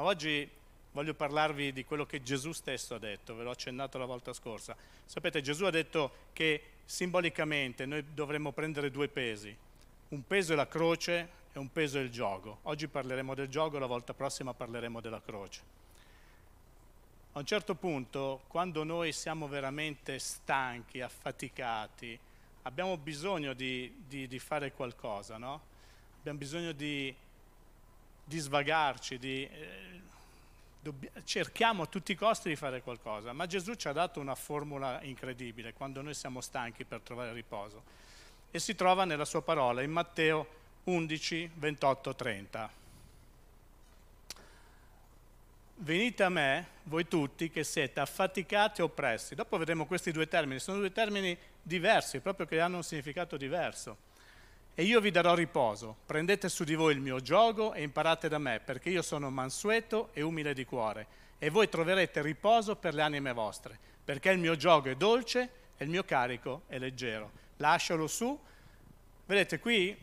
ma oggi voglio parlarvi di quello che Gesù stesso ha detto, ve l'ho accennato la volta scorsa. Sapete, Gesù ha detto che simbolicamente noi dovremmo prendere due pesi, un peso è la croce e un peso è il gioco. Oggi parleremo del gioco, la volta prossima parleremo della croce. A un certo punto, quando noi siamo veramente stanchi, affaticati, abbiamo bisogno di, di, di fare qualcosa, no? Abbiamo bisogno di, di svagarci, di, eh, cerchiamo a tutti i costi di fare qualcosa, ma Gesù ci ha dato una formula incredibile quando noi siamo stanchi per trovare riposo e si trova nella sua parola in Matteo 11, 28, 30. Venite a me, voi tutti che siete affaticati e oppressi. Dopo vedremo questi due termini, sono due termini diversi, proprio che hanno un significato diverso. E io vi darò riposo. Prendete su di voi il mio gioco e imparate da me, perché io sono mansueto e umile di cuore. E voi troverete riposo per le anime vostre, perché il mio gioco è dolce e il mio carico è leggero. Lascialo su. Vedete qui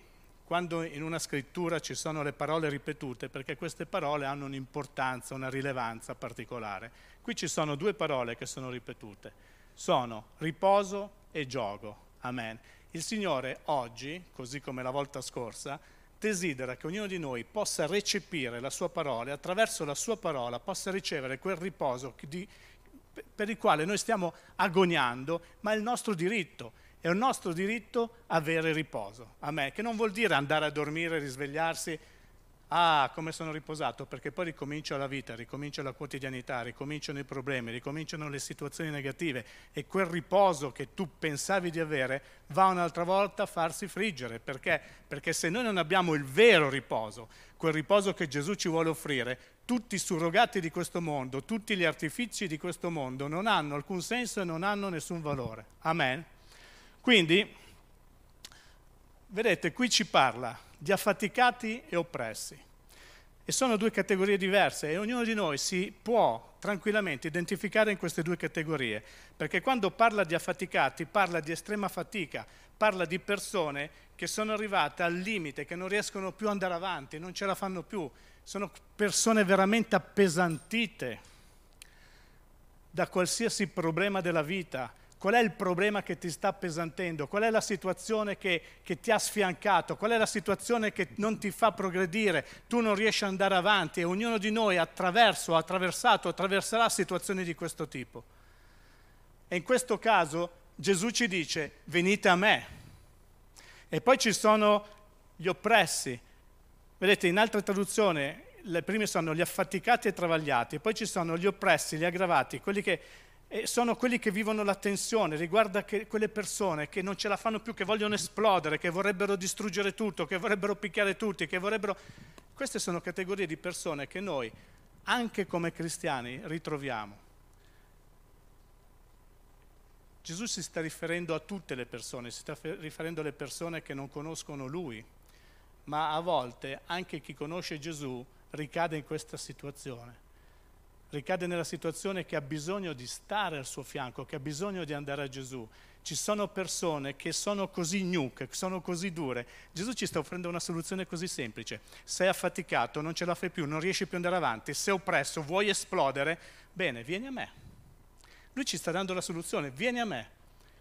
quando in una scrittura ci sono le parole ripetute, perché queste parole hanno un'importanza, una rilevanza particolare. Qui ci sono due parole che sono ripetute, sono riposo e gioco. Amen. Il Signore oggi, così come la volta scorsa, desidera che ognuno di noi possa recepire la sua parola e attraverso la sua parola possa ricevere quel riposo di, per il quale noi stiamo agoniando, ma è il nostro diritto è un nostro diritto avere riposo. A me, che non vuol dire andare a dormire, risvegliarsi, ah, come sono riposato, perché poi ricomincia la vita, ricomincia la quotidianità, ricominciano i problemi, ricominciano le situazioni negative e quel riposo che tu pensavi di avere va un'altra volta a farsi friggere. Perché? Perché se noi non abbiamo il vero riposo, quel riposo che Gesù ci vuole offrire, tutti i surrogati di questo mondo, tutti gli artifici di questo mondo non hanno alcun senso e non hanno nessun valore. Amen. Quindi, vedete, qui ci parla di affaticati e oppressi. E sono due categorie diverse e ognuno di noi si può tranquillamente identificare in queste due categorie, perché quando parla di affaticati parla di estrema fatica, parla di persone che sono arrivate al limite, che non riescono più ad andare avanti, non ce la fanno più, sono persone veramente appesantite da qualsiasi problema della vita, Qual è il problema che ti sta appesantendo? Qual è la situazione che, che, ti ha sfiancato? Qual è la situazione che non ti fa progredire? Tu non riesci ad andare avanti e ognuno di noi attraverso, attraversato, attraverserà situazioni di questo tipo. E in questo caso Gesù ci dice venite a me. E poi ci sono gli oppressi. Vedete, in altre traduzioni le prime sono gli affaticati e travagliati, poi ci sono gli oppressi, gli aggravati, quelli che e sono quelli che vivono la tensione, riguarda quelle persone che non ce la fanno più, che vogliono esplodere, che vorrebbero distruggere tutto, che vorrebbero picchiare tutti, che vorrebbero... Queste sono categorie di persone che noi, anche come cristiani, ritroviamo. Gesù si sta riferendo a tutte le persone, si sta riferendo alle persone che non conoscono Lui, ma a volte anche chi conosce Gesù ricade in questa situazione ricade nella situazione che ha bisogno di stare al suo fianco, che ha bisogno di andare a Gesù. Ci sono persone che sono così gnu, che sono così dure. Gesù ci sta offrendo una soluzione così semplice. Sei affaticato, non ce la fai più, non riesci più ad andare avanti, sei oppresso, vuoi esplodere, bene, vieni a me. Lui ci sta dando la soluzione, vieni a me.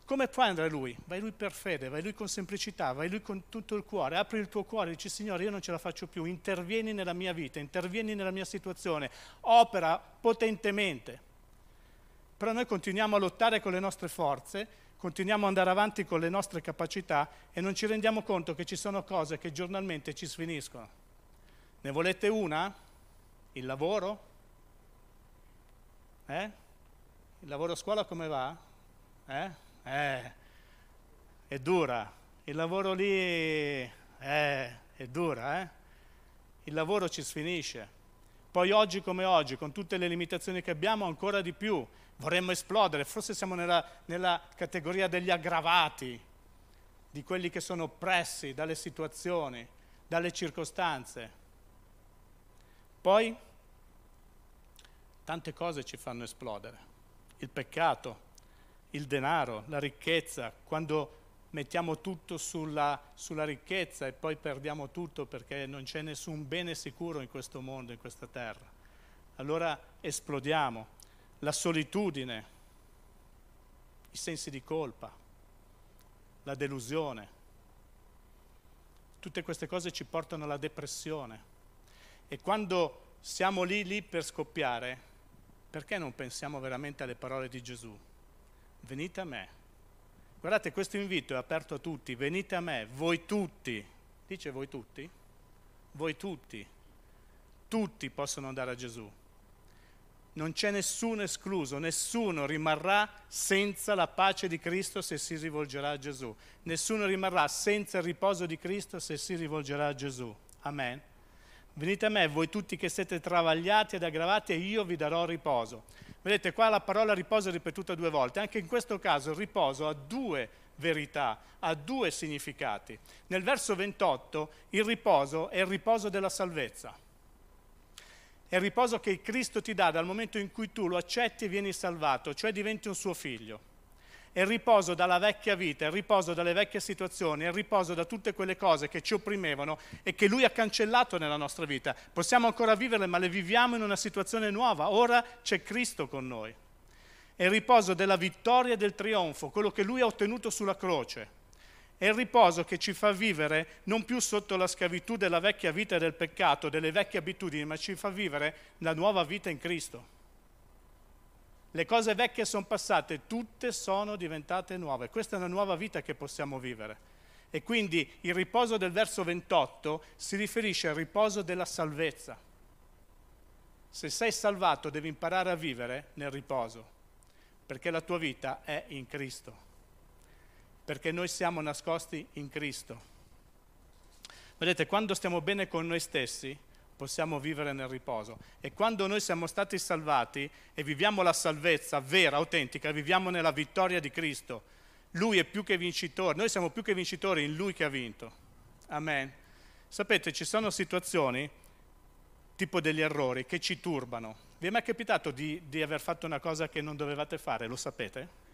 Come puoi andare a Lui? Vai Lui per fede, vai Lui con semplicità, vai Lui con tutto il cuore, apri il tuo cuore, dici Signore io non ce la faccio più, intervieni nella mia vita, intervieni nella mia situazione, opera potentemente. Però noi continuiamo a lottare con le nostre forze, continuiamo ad andare avanti con le nostre capacità e non ci rendiamo conto che ci sono cose che giornalmente ci sfiniscono. Ne volete una? Il lavoro? Eh? Il lavoro a scuola come va? Eh? Eh, è dura, il lavoro lì eh, è dura, eh? il lavoro ci sfinisce. Poi oggi come oggi, con tutte le limitazioni che abbiamo, ancora di più, vorremmo esplodere, forse siamo nella, nella categoria degli aggravati, di quelli che sono oppressi dalle situazioni, dalle circostanze. Poi tante cose ci fanno esplodere. Il peccato, il denaro, la ricchezza, quando mettiamo tutto sulla, sulla, ricchezza e poi perdiamo tutto perché non c'è nessun bene sicuro in questo mondo, in questa terra. allora esplodiamo. La solitudine, i sensi di colpa, la delusione. Tutte queste cose ci portano alla depressione. E quando siamo lì, lì per scoppiare, perché non pensiamo veramente alle parole di Gesù? Venite a me. Guardate, questo invito è aperto a tutti. Venite a me, voi tutti. Dice voi tutti? Voi tutti. Tutti possono andare a Gesù non c'è nessuno escluso, nessuno rimarrà senza la pace di Cristo se si rivolgerà a Gesù. Nessuno rimarrà senza il riposo di Cristo se si rivolgerà a Gesù. Amen. Venite a me, voi tutti che siete travagliati ed aggravati, e io vi darò riposo. Vedete, qua la parola riposo è ripetuta due volte. Anche in questo caso il riposo ha due verità, ha due significati. Nel verso 28 il riposo è il riposo della salvezza. È il riposo che Cristo ti dà dal momento in cui tu lo accetti e vieni salvato, cioè diventi un suo figlio. È il riposo dalla vecchia vita, è il riposo dalle vecchie situazioni, è il riposo da tutte quelle cose che ci opprimevano e che Lui ha cancellato nella nostra vita. Possiamo ancora viverle, ma le viviamo in una situazione nuova. Ora c'è Cristo con noi. È il riposo della vittoria e del trionfo, quello che Lui ha ottenuto sulla croce. È il riposo che ci fa vivere non più sotto la schiavitù della vecchia vita e del peccato, delle vecchie abitudini, ma ci fa vivere la nuova vita in Cristo. Le cose vecchie sono passate, tutte sono diventate nuove. Questa è una nuova vita che possiamo vivere. E quindi il riposo del verso 28 si riferisce al riposo della salvezza. Se sei salvato devi imparare a vivere nel riposo, perché la tua vita è in Cristo perché noi siamo nascosti in Cristo. Vedete, quando stiamo bene con noi stessi, possiamo vivere nel riposo. E quando noi siamo stati salvati e viviamo la salvezza vera, autentica, viviamo nella vittoria di Cristo, Lui è più che vincitore, noi siamo più che vincitori in Lui che ha vinto. Amen. Sapete, ci sono situazioni, tipo degli errori, che ci turbano. Vi è mai capitato di, di aver fatto una cosa che non dovevate fare? Lo sapete?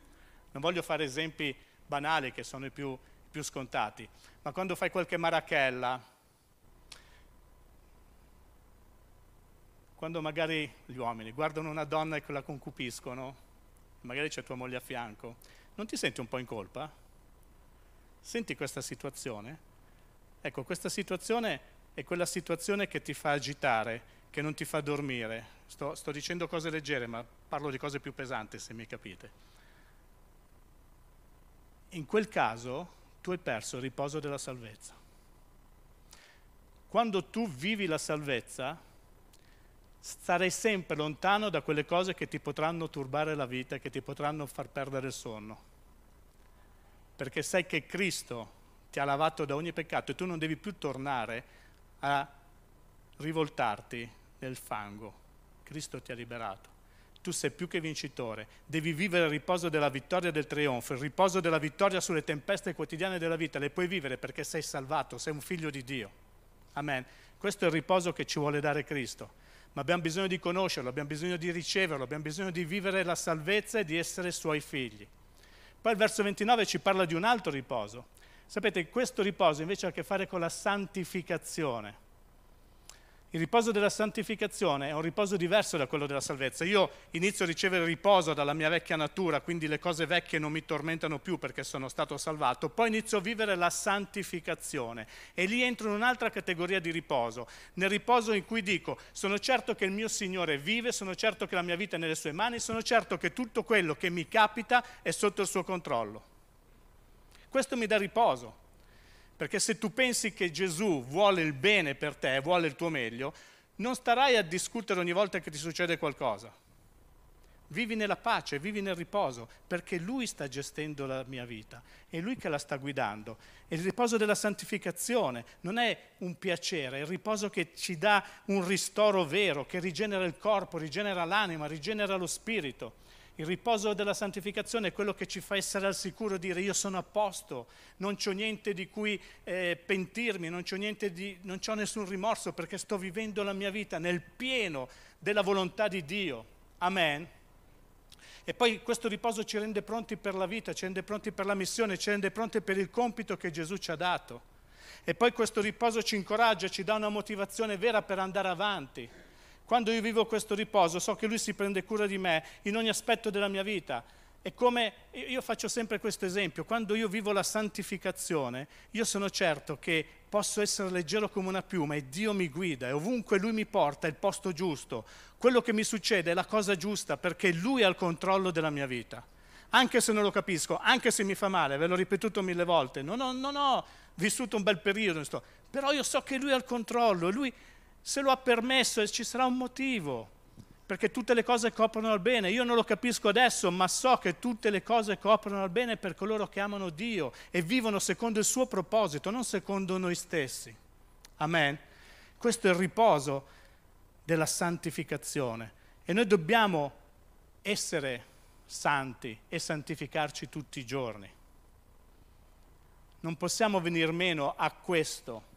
Non voglio fare esempi banali che sono i più, più scontati, ma quando fai qualche marachella, quando magari gli uomini guardano una donna e la concupiscono, magari c'è tua moglie a fianco, non ti senti un po' in colpa? Senti questa situazione? Ecco, questa situazione è quella situazione che ti fa agitare, che non ti fa dormire. Sto, sto dicendo cose leggere, ma parlo di cose più pesanti, se mi capite in quel caso tu hai perso il riposo della salvezza. Quando tu vivi la salvezza, starai sempre lontano da quelle cose che ti potranno turbare la vita, che ti potranno far perdere il sonno. Perché sai che Cristo ti ha lavato da ogni peccato e tu non devi più tornare a rivoltarti nel fango. Cristo ti ha liberato tu sei più che vincitore, devi vivere il riposo della vittoria e del trionfo, il riposo della vittoria sulle tempeste quotidiane della vita, le puoi vivere perché sei salvato, sei un figlio di Dio. Amen. Questo è il riposo che ci vuole dare Cristo. Ma abbiamo bisogno di conoscerlo, abbiamo bisogno di riceverlo, abbiamo bisogno di vivere la salvezza e di essere suoi figli. Poi il verso 29 ci parla di un altro riposo. Sapete, questo riposo invece ha a che fare con la santificazione. Il riposo della santificazione è un riposo diverso da quello della salvezza. Io inizio a ricevere riposo dalla mia vecchia natura, quindi le cose vecchie non mi tormentano più perché sono stato salvato, poi inizio a vivere la santificazione e lì entro in un'altra categoria di riposo, nel riposo in cui dico sono certo che il mio Signore vive, sono certo che la mia vita è nelle sue mani, sono certo che tutto quello che mi capita è sotto il suo controllo. Questo mi dà riposo. Perché se tu pensi che Gesù vuole il bene per te, vuole il tuo meglio, non starai a discutere ogni volta che ti succede qualcosa. Vivi nella pace, vivi nel riposo, perché Lui sta gestendo la mia vita, è Lui che la sta guidando. E il riposo della santificazione non è un piacere, è il riposo che ci dà un ristoro vero, che rigenera il corpo, rigenera l'anima, rigenera lo spirito. Il riposo della santificazione è quello che ci fa essere al sicuro, dire io sono a posto, non ho niente di cui eh, pentirmi, non ho, di, non ho nessun rimorso perché sto vivendo la mia vita nel pieno della volontà di Dio. Amen. E poi questo riposo ci rende pronti per la vita, ci rende pronti per la missione, ci rende pronti per il compito che Gesù ci ha dato. E poi questo riposo ci incoraggia, ci dà una motivazione vera per andare avanti Quando io vivo questo riposo so che Lui si prende cura di me in ogni aspetto della mia vita. È come, io faccio sempre questo esempio, quando io vivo la santificazione, io sono certo che posso essere leggero come una piuma e Dio mi guida e ovunque Lui mi porta è il posto giusto. Quello che mi succede è la cosa giusta perché Lui ha il controllo della mia vita. Anche se non lo capisco, anche se mi fa male, ve l'ho ripetuto mille volte, non ho, non ho vissuto un bel periodo, però io so che Lui ha il controllo e Lui se lo ha permesso e ci sarà un motivo, perché tutte le cose coprono al bene. Io non lo capisco adesso, ma so che tutte le cose coprono al bene per coloro che amano Dio e vivono secondo il suo proposito, non secondo noi stessi. Amen. Questo è il riposo della santificazione e noi dobbiamo essere santi e santificarci tutti i giorni. Non possiamo venir meno a questo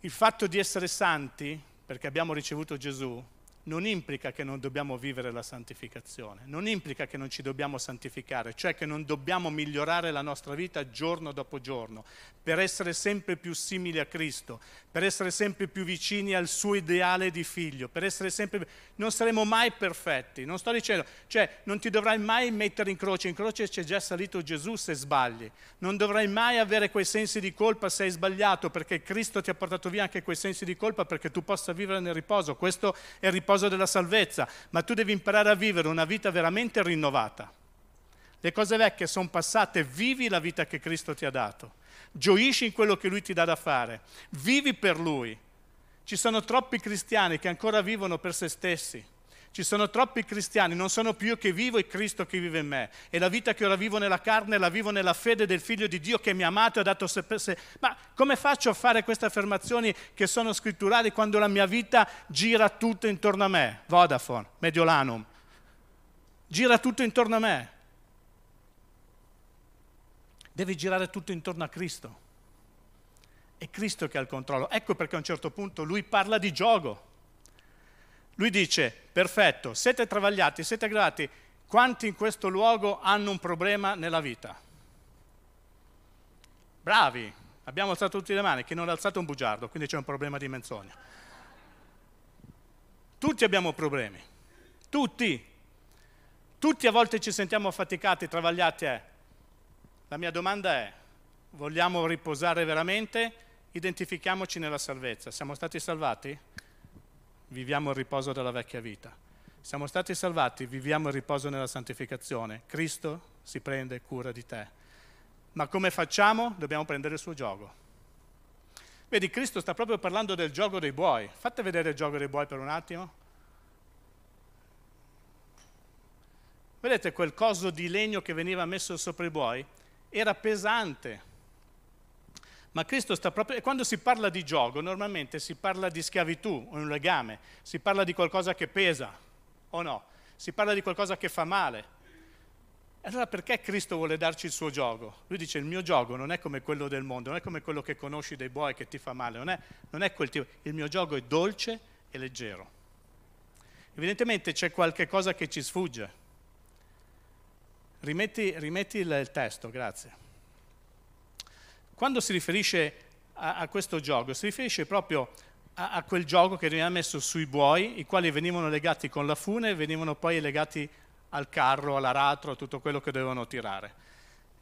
il fatto di essere santi, perché abbiamo ricevuto Gesù, non implica che non dobbiamo vivere la santificazione, non implica che non ci dobbiamo santificare, cioè che non dobbiamo migliorare la nostra vita giorno dopo giorno, per essere sempre più simili a Cristo, per essere sempre più vicini al suo ideale di figlio, per essere sempre... Non saremo mai perfetti, non sto dicendo, cioè non ti dovrai mai mettere in croce, in croce c'è già salito Gesù se sbagli, non dovrai mai avere quei sensi di colpa se hai sbagliato, perché Cristo ti ha portato via anche quei sensi di colpa perché tu possa vivere nel riposo, questo è il riposo della salvezza, ma tu devi imparare a vivere una vita veramente rinnovata. Le cose vecchie sono passate, vivi la vita che Cristo ti ha dato gioisci in quello che Lui ti dà da fare, vivi per Lui. Ci sono troppi cristiani che ancora vivono per se stessi. Ci sono troppi cristiani, non sono più io che vivo, è Cristo che vive in me. E la vita che ora vivo nella carne la vivo nella fede del Figlio di Dio che mi ha amato e ha dato se sé. Ma come faccio a fare queste affermazioni che sono scritturali quando la mia vita gira tutto intorno a me? Vodafone, Mediolanum. Gira tutto intorno a me. Deve girare tutto intorno a Cristo. È Cristo che ha il controllo. Ecco perché a un certo punto lui parla di gioco. Lui dice, perfetto, siete travagliati, siete grati, quanti in questo luogo hanno un problema nella vita? Bravi, abbiamo alzato tutti le mani, chi non ha alzato un bugiardo, quindi c'è un problema di menzogna. Tutti abbiamo problemi, tutti. Tutti a volte ci sentiamo affaticati, travagliati, eh. La mia domanda è, vogliamo riposare veramente? Identifichiamoci nella salvezza. Siamo stati salvati? Viviamo il riposo della vecchia vita. Siamo stati salvati, viviamo il riposo nella santificazione. Cristo si prende cura di te. Ma come facciamo? Dobbiamo prendere il suo gioco. Vedi, Cristo sta proprio parlando del gioco dei buoi. Fate vedere il gioco dei buoi per un attimo. Vedete quel coso di legno che veniva messo sopra i buoi? era pesante. Ma Cristo sta proprio... E quando si parla di gioco, normalmente si parla di schiavitù, un legame, si parla di qualcosa che pesa, o no? Si parla di qualcosa che fa male. Allora perché Cristo vuole darci il suo gioco? Lui dice il mio gioco non è come quello del mondo, non è come quello che conosci dei buoi che ti fa male, non è, non è quel tipo. Il mio gioco è dolce e leggero. Evidentemente c'è qualche cosa che ci sfugge. Rimetti, rimetti il, il, testo, grazie. Quando si riferisce a, a questo gioco, si riferisce proprio a, a, quel gioco che veniva messo sui buoi, i quali venivano legati con la fune e venivano poi legati al carro, all'aratro, a tutto quello che dovevano tirare.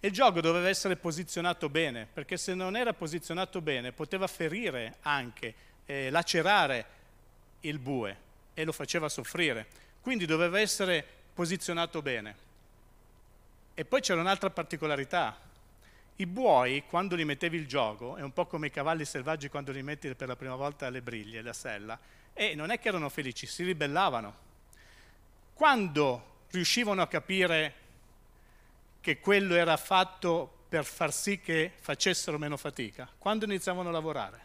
E il gioco doveva essere posizionato bene, perché se non era posizionato bene poteva ferire anche, eh, lacerare il bue e lo faceva soffrire. Quindi doveva essere posizionato bene. E poi c'era un'altra particolarità. I buoi, quando li mettevi il gioco, è un po' come i cavalli selvaggi quando li metti per la prima volta alle briglie, la sella, e non è che erano felici, si ribellavano. Quando riuscivano a capire che quello era fatto per far sì che facessero meno fatica? Quando iniziavano a lavorare.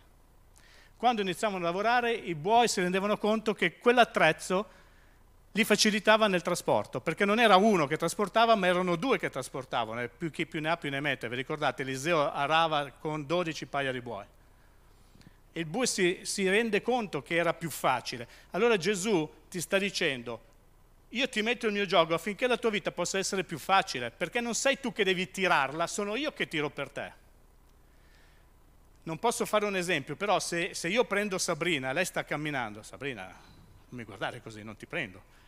Quando iniziavano a lavorare i buoi si rendevano conto che quell'attrezzo li facilitava nel trasporto, perché non era uno che trasportava, ma erano due che trasportavano, e più chi più ne ha più ne mette. Vi ricordate, Eliseo arava con 12 paia di buoi. E il bue si, si rende conto che era più facile. Allora Gesù ti sta dicendo, io ti metto il mio gioco affinché la tua vita possa essere più facile, perché non sei tu che devi tirarla, sono io che tiro per te. non posso fare un esempio, però se, se io prendo Sabrina, lei sta camminando, Sabrina, non mi guardare così, non ti prendo.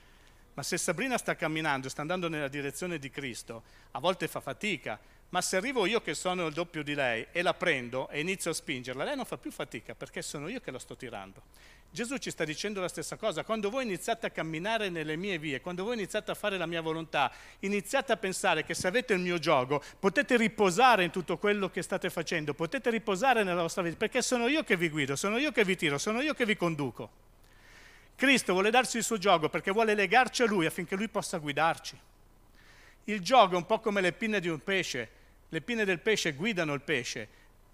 Ma se Sabrina sta camminando, sta andando nella direzione di Cristo, a volte fa fatica, ma se arrivo io che sono il doppio di lei e la prendo e inizio a spingerla, lei non fa più fatica perché sono io che la sto tirando. Gesù ci sta dicendo la stessa cosa, quando voi iniziate a camminare nelle mie vie, quando voi iniziate a fare la mia volontà, iniziate a pensare che se avete il mio gioco potete riposare in tutto quello che state facendo, potete riposare nella vostra vita, perché sono io che vi guido, sono io che vi tiro, sono io che vi conduco. Cristo vuole darci il suo gioco perché vuole legarci a Lui affinché Lui possa guidarci. Il gioco è un po' come le pinne di un pesce, le pinne del pesce guidano il pesce,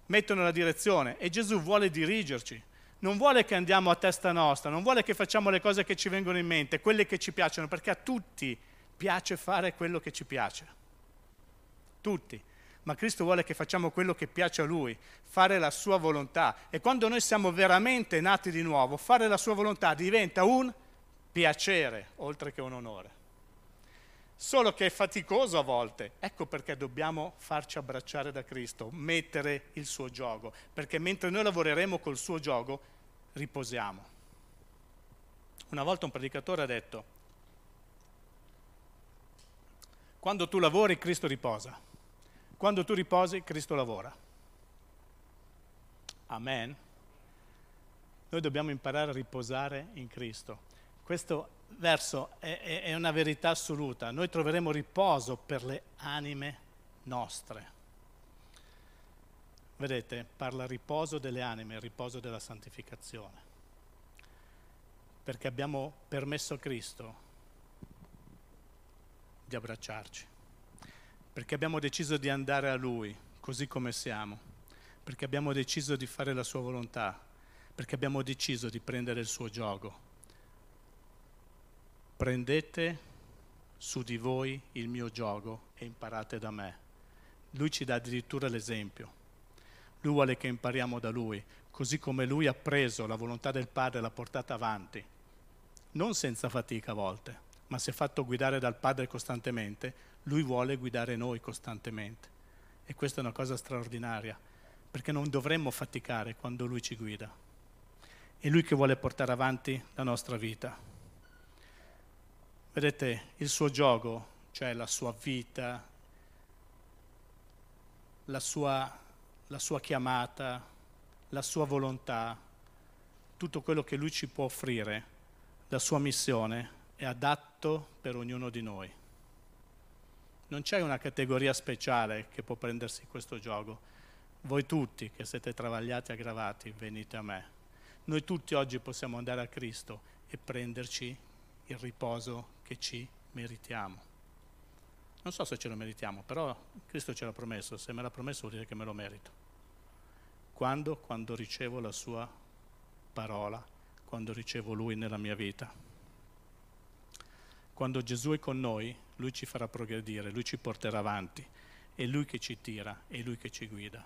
mettono la direzione e Gesù vuole dirigerci non vuole che andiamo a testa nostra, non vuole che facciamo le cose che ci vengono in mente, quelle che ci piacciono, perché a tutti piace fare quello che ci piace. Tutti. Ma Cristo vuole che facciamo quello che piace a Lui, fare la Sua volontà. E quando noi siamo veramente nati di nuovo, fare la Sua volontà diventa un piacere, oltre che un onore. Solo che è faticoso a volte. Ecco perché dobbiamo farci abbracciare da Cristo, mettere il suo gioco, perché mentre noi lavoreremo col suo gioco, riposiamo. Una volta un predicatore ha detto, quando tu lavori Cristo riposa, quando tu riposi Cristo lavora. Amen. Noi dobbiamo imparare a riposare in Cristo. Questo verso è, è una verità assoluta. Noi troveremo riposo per le anime nostre. Vedete, parla riposo delle anime, riposo della santificazione. Perché abbiamo permesso a Cristo di abbracciarci. Perché abbiamo deciso di andare a Lui così come siamo. Perché abbiamo deciso di fare la Sua volontà. Perché abbiamo deciso di prendere il suo gioco prendete su di voi il mio gioco e imparate da me. Lui ci dà addirittura l'esempio. Lui vuole che impariamo da lui, così come lui ha preso la volontà del Padre e l'ha portata avanti, non senza fatica a volte, ma si è fatto guidare dal Padre costantemente, lui vuole guidare noi costantemente. E questa è una cosa straordinaria, perché non dovremmo faticare quando lui ci guida. È lui che vuole portare avanti la nostra vita. Vedete, il suo gioco, cioè la sua vita, la sua, la sua chiamata, la sua volontà, tutto quello che lui ci può offrire, la sua missione, è adatto per ognuno di noi. Non c'è una categoria speciale che può prendersi questo gioco. Voi tutti che siete travagliati e aggravati, venite a me. Noi tutti oggi possiamo andare a Cristo e prenderci il riposo che ci meritiamo. Non so se ce lo meritiamo, però Cristo ce l'ha promesso, se me l'ha promesso vuol dire che me lo merito. Quando? Quando ricevo la sua parola, quando ricevo Lui nella mia vita. Quando Gesù è con noi, Lui ci farà progredire, Lui ci porterà avanti, è Lui che ci tira, è Lui che ci guida.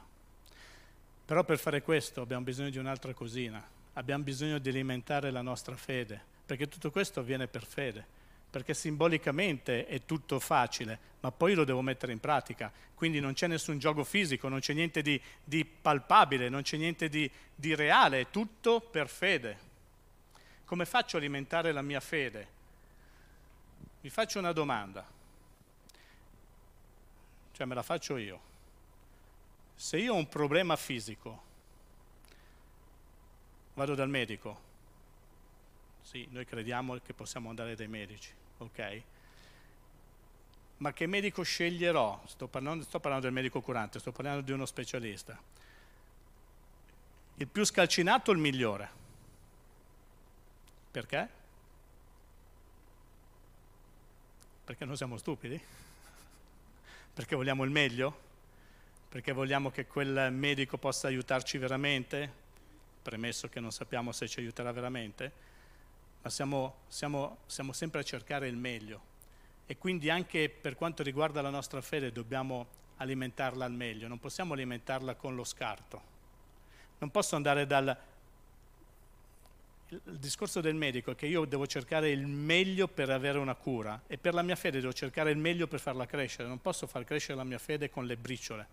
Però per fare questo abbiamo bisogno di un'altra cosina, abbiamo bisogno di alimentare la nostra fede, perché tutto questo avviene per fede perché simbolicamente è tutto facile, ma poi lo devo mettere in pratica. Quindi non c'è nessun gioco fisico, non c'è niente di, di palpabile, non c'è niente di, di reale, è tutto per fede. Come faccio a alimentare la mia fede? Vi faccio una domanda, cioè me la faccio io. Se io ho un problema fisico, vado dal medico. Sì, noi crediamo che possiamo andare dai medici ok? Ma che medico sceglierò? Sto parlando, sto parlando del medico curante, sto parlando di uno specialista. Il più scalcinato o il migliore? Perché? Perché non siamo stupidi? Perché vogliamo il meglio? Perché vogliamo che quel medico possa aiutarci veramente? Premesso che non sappiamo se ci aiuterà veramente ma siamo, siamo, siamo sempre a cercare il meglio e quindi anche per quanto riguarda la nostra fede dobbiamo alimentarla al meglio, non possiamo alimentarla con lo scarto. Non posso andare dal... Il discorso del medico è che io devo cercare il meglio per avere una cura e per la mia fede devo cercare il meglio per farla crescere, non posso far crescere la mia fede con le briciole.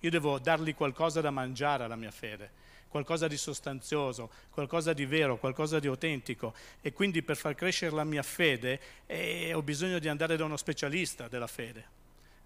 Io devo dargli qualcosa da mangiare alla mia fede, qualcosa di sostanzioso, qualcosa di vero, qualcosa di autentico. E quindi per far crescere la mia fede eh, ho bisogno di andare da uno specialista della fede.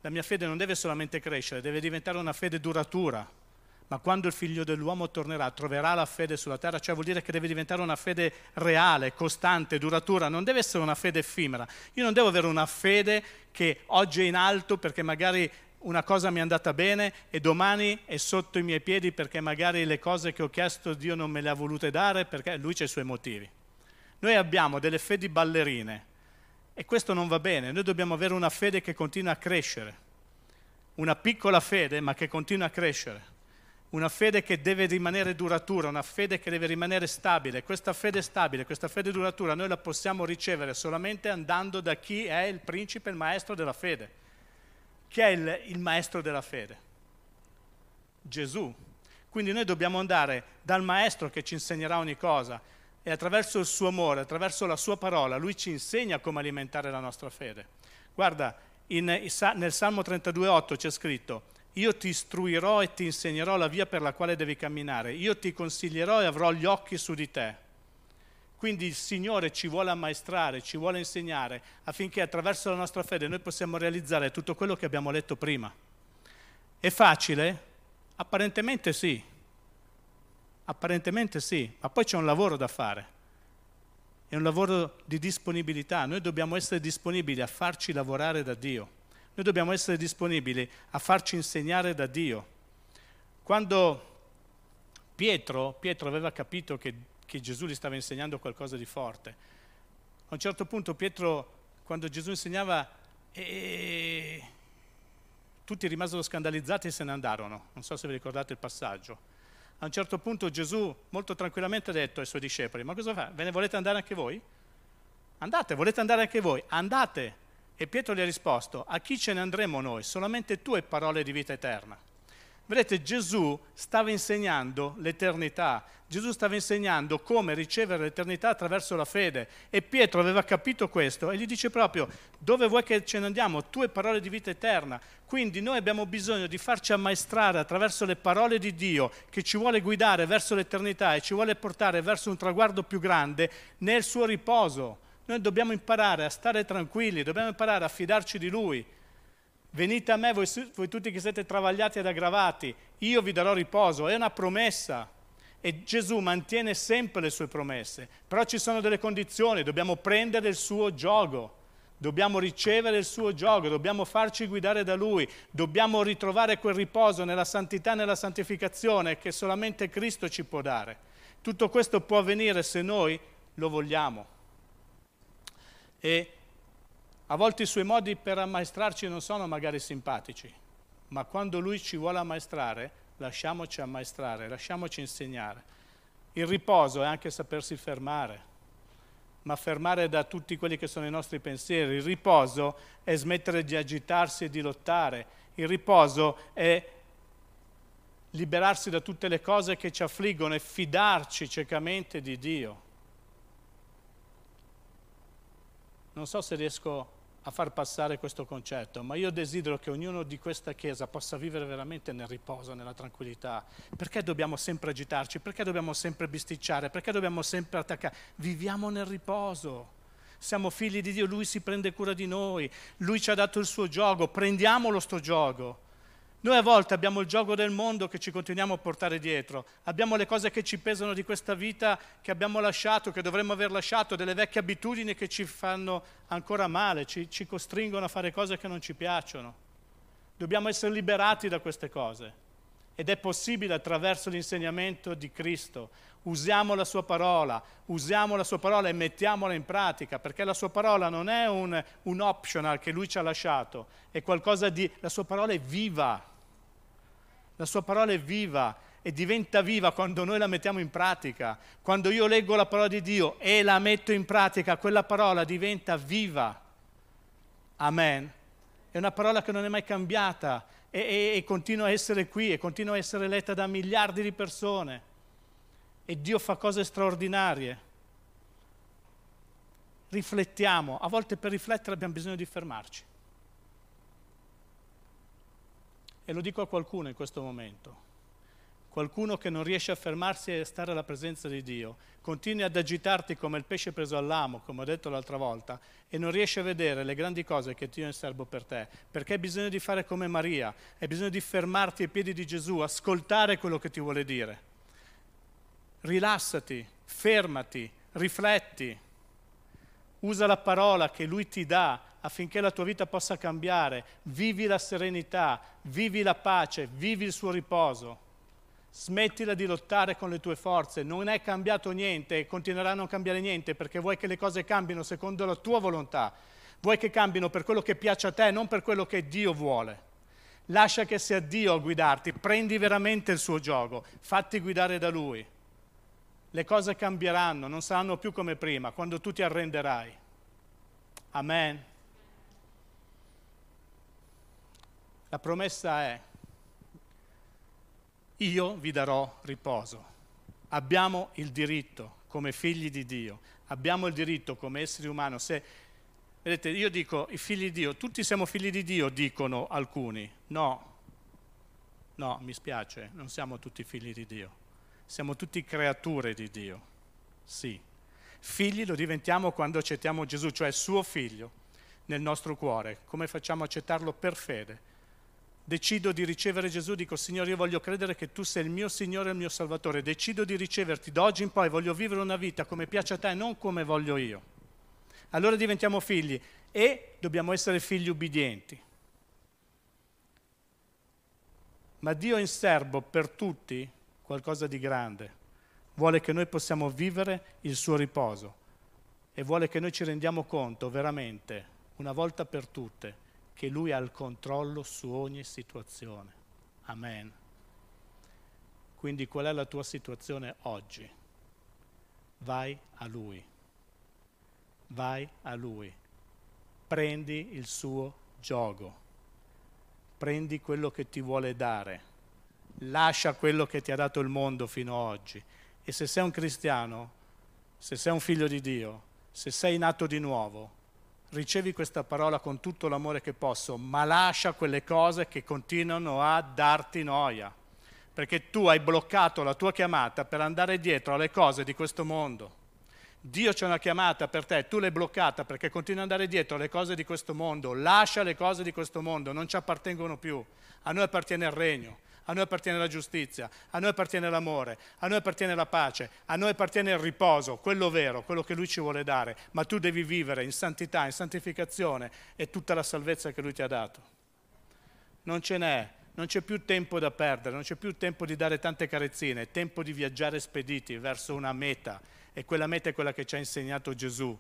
La mia fede non deve solamente crescere, deve diventare una fede duratura. Ma quando il figlio dell'uomo tornerà, troverà la fede sulla terra, cioè vuol dire che deve diventare una fede reale, costante, duratura, non deve essere una fede effimera. Io non devo avere una fede che oggi è in alto perché magari una cosa mi è andata bene e domani è sotto i miei piedi perché magari le cose che ho chiesto Dio non me le ha volute dare perché lui ha i suoi motivi. Noi abbiamo delle fedi ballerine e questo non va bene, noi dobbiamo avere una fede che continua a crescere, una piccola fede ma che continua a crescere, una fede che deve rimanere duratura, una fede che deve rimanere stabile. Questa fede stabile, questa fede duratura noi la possiamo ricevere solamente andando da chi è il principe, il maestro della fede chi è il, il maestro della fede? Gesù. Quindi noi dobbiamo andare dal maestro che ci insegnerà ogni cosa e attraverso il suo amore, attraverso la sua parola, lui ci insegna come alimentare la nostra fede. Guarda, in, nel Salmo 32,8 c'è scritto, io ti istruirò e ti insegnerò la via per la quale devi camminare, io ti consiglierò e avrò gli occhi su di te. Quindi il Signore ci vuole ammaestrare, ci vuole insegnare affinché attraverso la nostra fede noi possiamo realizzare tutto quello che abbiamo letto prima. È facile? Apparentemente sì. Apparentemente sì, ma poi c'è un lavoro da fare. È un lavoro di disponibilità. Noi dobbiamo essere disponibili a farci lavorare da Dio. Noi dobbiamo essere disponibili a farci insegnare da Dio. Quando Pietro, Pietro aveva capito che che Gesù gli stava insegnando qualcosa di forte. A un certo punto Pietro, quando Gesù insegnava, e... tutti rimasero scandalizzati e se ne andarono. Non so se vi ricordate il passaggio. A un certo punto Gesù molto tranquillamente ha detto ai suoi discepoli, ma cosa fa? Ve ne volete andare anche voi? Andate, volete andare anche voi? Andate. E Pietro gli ha risposto, a chi ce ne andremo noi? Solamente tu hai parole di vita eterna. Vedete, Gesù stava insegnando l'eternità, Gesù stava insegnando come ricevere l'eternità attraverso la fede e Pietro aveva capito questo e gli dice proprio dove vuoi che ce ne andiamo? Tue parole di vita eterna. Quindi noi abbiamo bisogno di farci ammaestrare attraverso le parole di Dio che ci vuole guidare verso l'eternità e ci vuole portare verso un traguardo più grande nel suo riposo. Noi dobbiamo imparare a stare tranquilli, dobbiamo imparare a fidarci di Lui. Venite a me voi, voi tutti che siete travagliati ed aggravati, io vi darò riposo, è una promessa. E Gesù mantiene sempre le sue promesse, però ci sono delle condizioni, dobbiamo prendere il suo gioco, dobbiamo ricevere il suo gioco, dobbiamo farci guidare da Lui, dobbiamo ritrovare quel riposo nella santità e nella santificazione che solamente Cristo ci può dare. Tutto questo può avvenire se noi lo vogliamo. E a volte i suoi modi per ammaestrarci non sono magari simpatici, ma quando lui ci vuole ammaestrare, lasciamoci ammaestrare, lasciamoci insegnare. Il riposo è anche sapersi fermare, ma fermare da tutti quelli che sono i nostri pensieri. Il riposo è smettere di agitarsi e di lottare. Il riposo è liberarsi da tutte le cose che ci affliggono e fidarci ciecamente di Dio. Non so se riesco a far passare questo concetto, ma io desidero che ognuno di questa Chiesa possa vivere veramente nel riposo, nella tranquillità. Perché dobbiamo sempre agitarci? Perché dobbiamo sempre bisticciare? Perché dobbiamo sempre attaccare? Viviamo nel riposo. Siamo figli di Dio, Lui si prende cura di noi, Lui ci ha dato il suo gioco, prendiamolo sto gioco. Noi a volte abbiamo il gioco del mondo che ci continuiamo a portare dietro, abbiamo le cose che ci pesano di questa vita che abbiamo lasciato, che dovremmo aver lasciato, delle vecchie abitudini che ci fanno ancora male, ci, ci costringono a fare cose che non ci piacciono. Dobbiamo essere liberati da queste cose ed è possibile attraverso l'insegnamento di Cristo. Usiamo la sua parola, usiamo la sua parola e mettiamola in pratica, perché la sua parola non è un, un optional che lui ci ha lasciato, è qualcosa di... la sua parola è viva la sua parola è viva e diventa viva quando noi la mettiamo in pratica. Quando io leggo la parola di Dio e la metto in pratica, quella parola diventa viva. Amen. È una parola che non è mai cambiata e, e, e continua a essere qui e continua a essere letta da miliardi di persone. E Dio fa cose straordinarie. Riflettiamo, a volte per riflettere abbiamo bisogno di fermarci E lo dico a qualcuno in questo momento. Qualcuno che non riesce a fermarsi e stare alla presenza di Dio, continui ad agitarti come il pesce preso all'amo, come ho detto l'altra volta, e non riesci a vedere le grandi cose che Dio è in serbo per te, perché hai bisogno di fare come Maria, hai bisogno di fermarti ai piedi di Gesù, ascoltare quello che ti vuole dire. Rilassati, fermati, rifletti, usa la parola che Lui ti dà affinché la tua vita possa cambiare, vivi la serenità, vivi la pace, vivi il suo riposo. Smettila di lottare con le tue forze, non è cambiato niente e continuerà a non cambiare niente perché vuoi che le cose cambino secondo la tua volontà, vuoi che cambino per quello che piace a te, non per quello che Dio vuole. Lascia che sia Dio a guidarti, prendi veramente il suo gioco, fatti guidare da Lui. Le cose cambieranno, non saranno più come prima, quando tu ti arrenderai. Amen. La promessa è, io vi darò riposo. Abbiamo il diritto come figli di Dio, abbiamo il diritto come esseri umani. Se, vedete, io dico i figli di Dio, tutti siamo figli di Dio, dicono alcuni. No, no, mi spiace, non siamo tutti figli di Dio, siamo tutti creature di Dio. Sì, figli lo diventiamo quando accettiamo Gesù, cioè suo figlio, nel nostro cuore. Come facciamo a accettarlo per fede? Decido di ricevere Gesù, dico Signore io voglio credere che tu sei il mio Signore e il mio Salvatore, decido di riceverti, da oggi in poi voglio vivere una vita come piace a te, non come voglio io. Allora diventiamo figli e dobbiamo essere figli ubbidienti. Ma Dio in serbo per tutti qualcosa di grande. Vuole che noi possiamo vivere il suo riposo e vuole che noi ci rendiamo conto veramente, una volta per tutte, che Lui ha il controllo su ogni situazione. Amen. Quindi qual è la tua situazione oggi? Vai a Lui. Vai a Lui. Prendi il suo gioco. Prendi quello che ti vuole dare. Lascia quello che ti ha dato il mondo fino ad oggi. E se sei un cristiano, se sei un figlio di Dio, se sei nato di nuovo, ricevi questa parola con tutto l'amore che posso, ma lascia quelle cose che continuano a darti noia, perché tu hai bloccato la tua chiamata per andare dietro alle cose di questo mondo. Dio c'è una chiamata per te, tu l'hai bloccata perché continui ad andare dietro alle cose di questo mondo, lascia le cose di questo mondo, non ci appartengono più, a noi appartiene il regno a noi appartiene la giustizia, a noi appartiene l'amore, a noi appartiene la pace, a noi appartiene il riposo, quello vero, quello che Lui ci vuole dare, ma tu devi vivere in santità, in santificazione e tutta la salvezza che Lui ti ha dato. Non ce n'è, non c'è più tempo da perdere, non c'è più tempo di dare tante carezzine, è tempo di viaggiare spediti verso una meta e quella meta è quella che ci ha insegnato Gesù.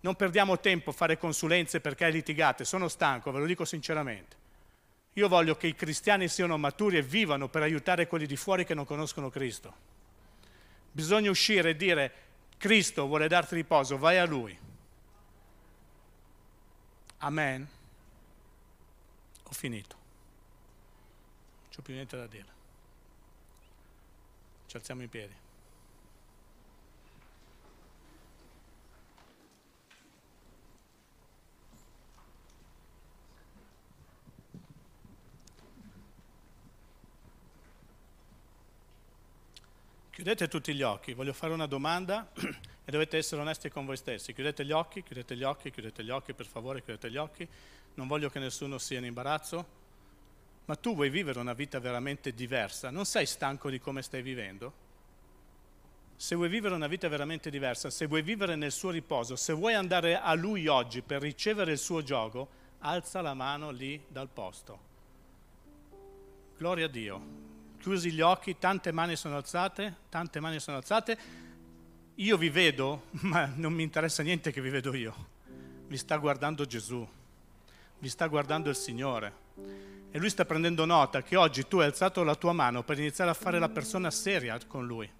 Non perdiamo tempo a fare consulenze perché litigate, sono stanco, ve lo dico sinceramente. Io voglio che i cristiani siano maturi e vivano per aiutare quelli di fuori che non conoscono Cristo. Bisogna uscire e dire, Cristo vuole darti riposo, vai a Lui. Amen. Ho finito. Non c'ho più niente da dire. Ci alziamo in piedi. Chiudete tutti gli occhi, voglio fare una domanda e dovete essere onesti con voi stessi. Chiudete gli occhi, chiudete gli occhi, chiudete gli occhi, per favore, chiudete gli occhi. Non voglio che nessuno sia in imbarazzo. Ma tu vuoi vivere una vita veramente diversa? Non sei stanco di come stai vivendo? Se vuoi vivere una vita veramente diversa, se vuoi vivere nel suo riposo, se vuoi andare a lui oggi per ricevere il suo gioco, alza la mano lì dal posto. Gloria a Dio chiusi gli occhi, tante mani sono alzate, tante mani sono alzate. Io vi vedo, ma non mi interessa niente che vi vedo io. Vi sta guardando Gesù, vi sta guardando il Signore. E lui sta prendendo nota che oggi tu hai alzato la tua mano per iniziare a fare la persona seria con lui,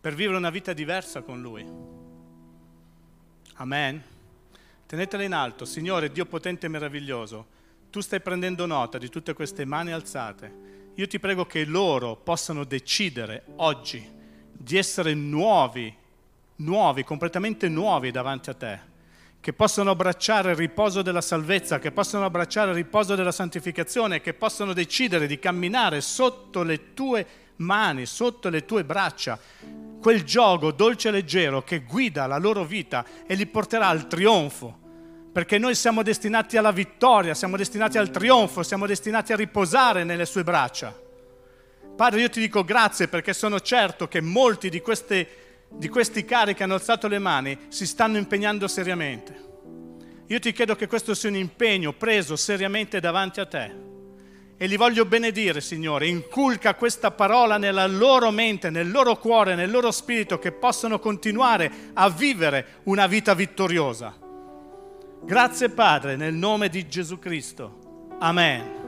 per vivere una vita diversa con lui. Amen. Tenetela in alto, Signore Dio potente e meraviglioso. Tu stai prendendo nota di tutte queste mani alzate io ti prego che loro possano decidere oggi di essere nuovi, nuovi, completamente nuovi davanti a te, che possono abbracciare il riposo della salvezza, che possono abbracciare il riposo della santificazione, che possono decidere di camminare sotto le tue mani, sotto le tue braccia, quel gioco dolce e leggero che guida la loro vita e li porterà al trionfo, perché noi siamo destinati alla vittoria, siamo destinati al trionfo, siamo destinati a riposare nelle sue braccia. Padre, io ti dico grazie perché sono certo che molti di queste di questi cari che hanno alzato le mani si stanno impegnando seriamente. Io ti chiedo che questo sia un impegno preso seriamente davanti a te. E li voglio benedire, Signore, inculca questa parola nella loro mente, nel loro cuore, nel loro spirito, che possano continuare a vivere una vita vittoriosa. Grazie Padre, nel nome di Gesù Cristo. Amen.